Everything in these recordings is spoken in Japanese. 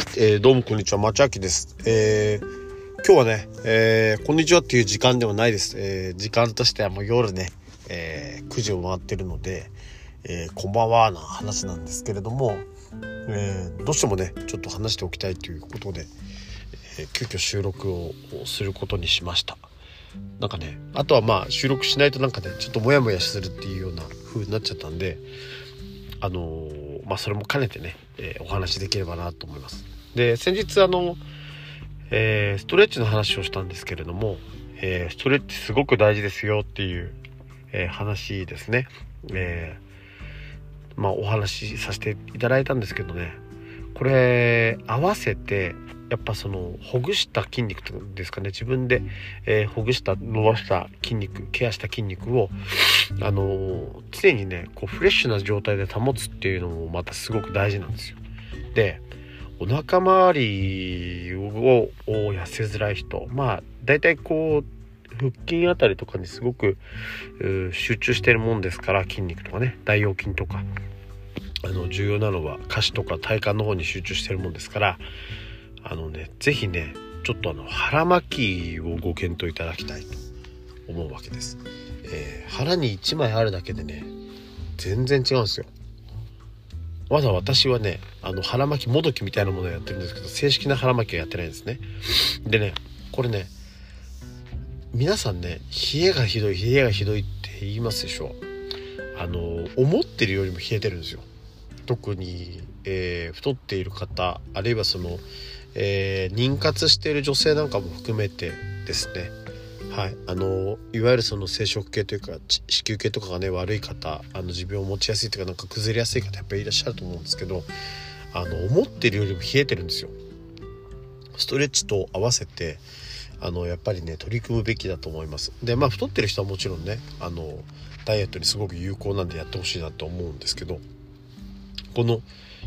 えー、どうもこんにちは、まちあきです。えー、今日はね、えー、こんにちはっていう時間ではないです。え、時間としてはもう夜ね、え、9時を回ってるので、え、こんばんはな話なんですけれども、え、どうしてもね、ちょっと話しておきたいということで、え、急遽収録をすることにしました。なんかね、あとはまあ収録しないとなんかね、ちょっとモヤモヤするっていうような風になっちゃったんで、あの、まあ、それも兼ねてね、えー、お話できればなと思います。で先日あの、えー、ストレッチの話をしたんですけれども、えストレッチすごく大事ですよっていう、え話ですね。えまあ、お話しさせていただいたんですけどねこれ合わせてやっぱそのほぐした筋肉ですかね自分で、え、ほぐした伸ばした筋肉ケアした筋肉をあの、常にねこうフレッシュな状態で保つっていうのもまたすごく大事なんですよ。でお腹周りを痩せづらい人まあ大体こう腹筋あたりとかにすごく集中してるもんですから筋肉とかね大腰筋とかあの重要なのは下肢とか体幹の方に集中してるもんですからあのね是非ねちょっとあの腹巻きをご検討いただきたいと思うわけです、えー、腹に1枚あるだけでね全然違うんですよ。まだ私はねあの腹巻きもどきみたいなものをやってるんですけど正式な腹巻きはやってないんですね。でねこれね皆さんね冷えがひどい冷えがひどいって言いますでしょ。あの思ってるよりも冷えてるんですよ。特に、えー、太っている方あるいはそのえー、妊活している女性なんかも含めてですね。はいあのいわゆるその生殖系というか子宮系とかがね悪い方あの持病を持ちやすいというかなんか崩れやすい方やっぱりいらっしゃると思うんですけどあの思ってるよりも冷えてるんですよ。ストレッチと合わせてあのやっぱりね取り組むべきだと思います。でまあ太ってる人はもちろんねあのダイエットにすごく有効なんでやってほしいなと思うんですけどこの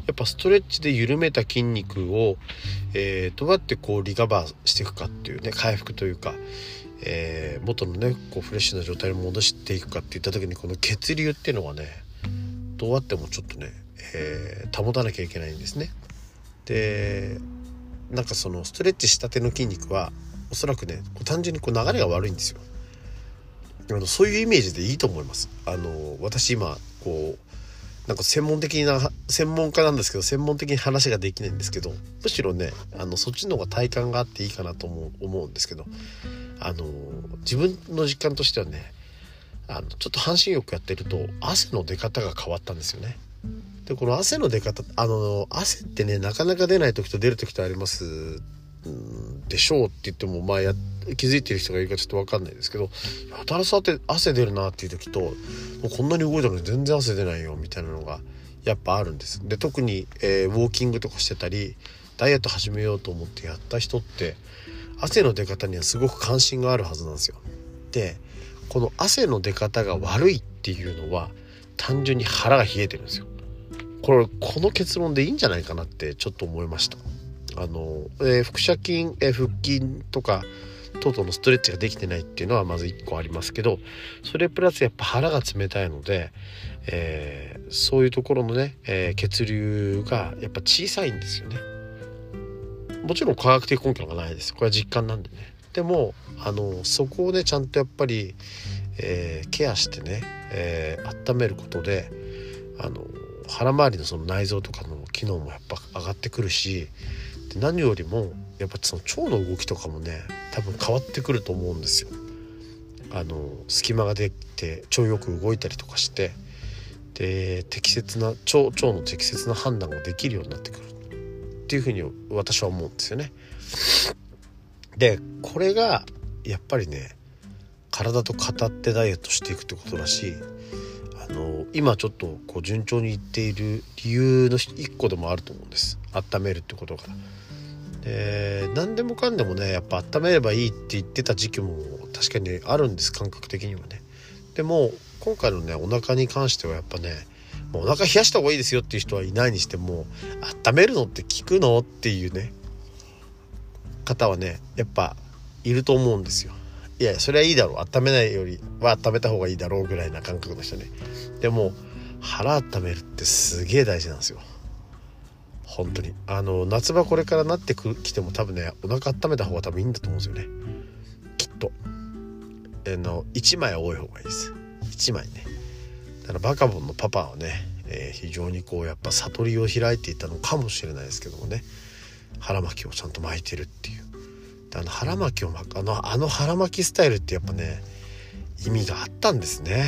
やっぱストレッチで緩めた筋肉を、えー、どうやってこうリカバーしていくかっていうね回復というか、えー、元のねこうフレッシュな状態に戻していくかっていった時にこの血流っていうのはねどうやってもちょっとね、えー、保たなきゃいけないんですね。でなんかそのストレッチしたての筋肉はおそらくね単純にこう流れが悪いんですよ。あのそういうイメージでいいと思います。あの私今こうなんか専門的な専門家なんですけど専門的に話ができないんですけどむしろねあのそっちの方が体感があっていいかなと思う思うんですけどあの自分の実感としてはねあのちょっと半身浴やってると汗の出方が変わったんですよね。でこの汗の出方あの汗ってねなかなか出ない時と出る時とありますでしょうって言ってもまあや気づいてる人がいるかちょっと分かんないですけどやたらさって汗出るなっていう時ともうこんなに動いたのに全然汗出ないよみたいなのがやっぱあるんです。で特に、えー、ウォーキングとかしてたりダイエット始めようと思ってやった人って汗の出方にはすごく関心があるはずなんですよ。でこの汗の出方が悪いっていうのは単純に腹が冷えてるんですよ。これこの結論でいいんじゃないかなってちょっと思いました。あの、えー、腹斜筋、えー、腹筋とか等々のストレッチができてないっていうのはまず1個ありますけどそれプラスやっぱ腹が冷たいので、えー、そういうところのね、え、血流がやっぱ小さいんですよね。もちろん科学的根拠がないですこれは実感なんでね。でもあのそこをねちゃんとやっぱり、えー、ケアしてね、えー、温めることであの腹周りのその内臓とかの機能もやっぱ上がってくるしで何よりもやっぱその腸の動きとかもね多分変わってくると思うんですよ。あの隙間ができて腸よく動いたりとかしてで適切な腸腸の適切な判断ができるようになってくるっていうふうに私は思うんですよね。でこれがやっぱりね体と語ってダイエットしていくってことだしあの今ちょっとこう順調にいっている理由の一個でもあると思うんです温めるってことが。で何でもかんでもねやっぱ温めればいいって言ってた時期も確かにあるんです感覚的にはね。でも今回のねお腹に関してはやっぱねもうお腹冷やした方がいいですよっていう人はいないにしても温めるのって効くのっていうね方はねやっぱいると思うんですよ。いやそれはいいだろう温めないよりは温めた方がいいだろうぐらいな感覚の人ねでも腹温めるってすげえ大事なんですよ本当に。あの夏場これからなってきても多分ねお腹温めた方が多分いいんだと思うんですよね。きっと。あの1枚多い方がいいです。1枚ね。だからバカボンのパパはね、えー、非常にこうやっぱ悟りを開いていたのかもしれないですけどもね。腹巻きをちゃんと巻いてるっていう。あの腹巻きを巻くあのあの腹巻きスタイルってやっぱね意味があったんですね、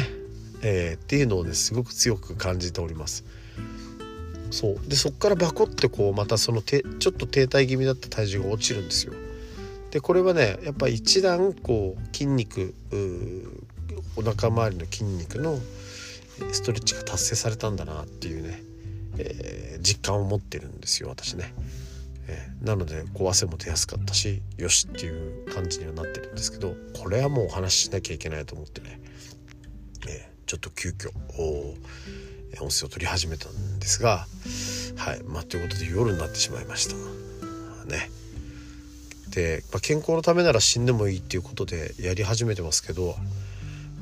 えー、っていうのをねすごく強く感じております。そう。でそっからバコってこうまたそのてちょっと停滞気味だった体重が落ちるんですよ。でこれはねやっぱ一段こう筋肉お腹周りの筋肉のストレッチが達成されたんだなっていうね、えー、実感を持ってるんですよ私ね。えー、なのでこう汗も出やすかったしよしっていう感じにはなってるんですけどこれはもうお話ししなきゃいけないと思ってね、えー、ちょっと急遽音声を取り始めたんですがはいまあということで夜になってしまいましたね。で、まあ、健康のためなら死んでもいいっていうことでやり始めてますけど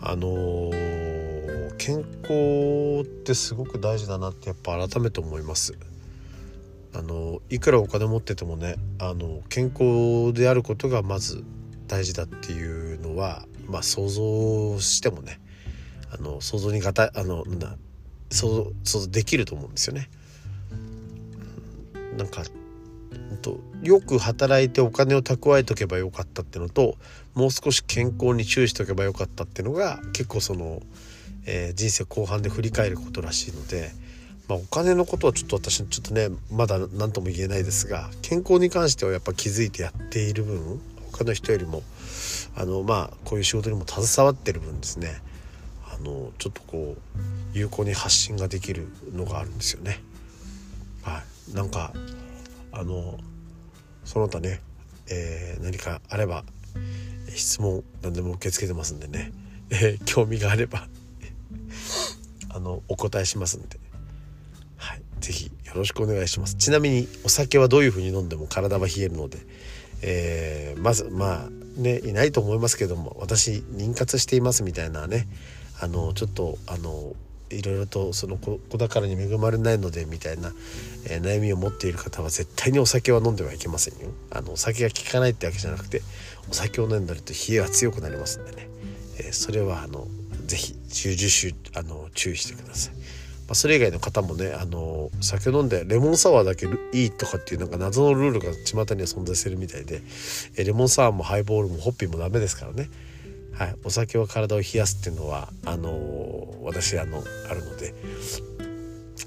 あのー、健康ってすごく大事だなってやっぱ改めて思います。あのいくらお金持っててもねあの健康であることがまず大事だっていうのはまあ想像してもねあの想像にがたあのな想像できると思うんですよね。なんかとよく働いてお金を蓄えとけばよかったってのともう少し健康に注意しておけばよかったっていうのが結構その、えー、人生後半で振り返ることらしいのでまあ、お金のことはちょっと私ちょっとねまだ何とも言えないですが健康に関してはやっぱ気づいてやっている分他の人よりもあのまあこういう仕事にも携わってる分ですねのちょっとこう有効に発信ができるのがあるんですよね。はい、なんかあのその他ね、えー、何かあれば質問何でも受け付けてますんでね、えー、興味があれば あのお答えしますんで。ぜひよろしくお願いします。ちなみにお酒はどういう風に飲んでも体は冷えるので、えー、まずまあねいないと思いますけども私妊活していますみたいなねあのちょっとあのいろいろとその子宝に恵まれないのでみたいな、えー、悩みを持っている方は絶対にお酒は飲んではいけませんよ。あのお酒が効かないってわけじゃなくてお酒を飲んだりと冷えは強くなりますんでね、えー、それはあのぜひ重々あの注意してください。まあ、それ以外の方もねあの酒飲んでレモンサワーだけいいとかっていうなんか謎のルールが巷には存在してるみたいでえレモンサワーもハイボールもホッピーもダメですからね、はい、お酒は体を冷やすっていうのはあの私あのあるので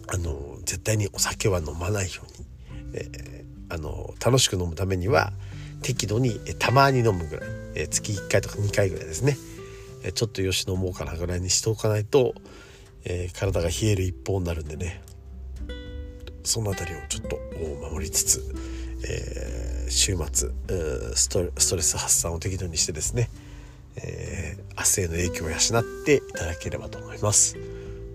あの絶対にお酒は飲まないように、えー、あの楽しく飲むためには適度に、えたまに飲むぐらい、え月1回とか2回ぐらいですね、えちょっとよし飲もうかなぐらいにしておかないとえ、体が冷える一方になるんでね。その辺りをちょっと守りつつ、えー、週末ストレス発散を適度にしてですね、えー、明日への影響を養っていただければと思います。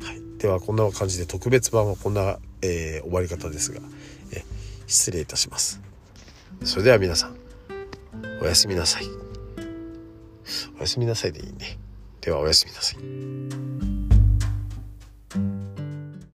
はい、ではこんな感じで特別版はこんな、えー、終わり方ですが、えー、失礼いたします。それでは皆さんおやすみなさい。おやすみなさいでいいね。ではおやすみなさい。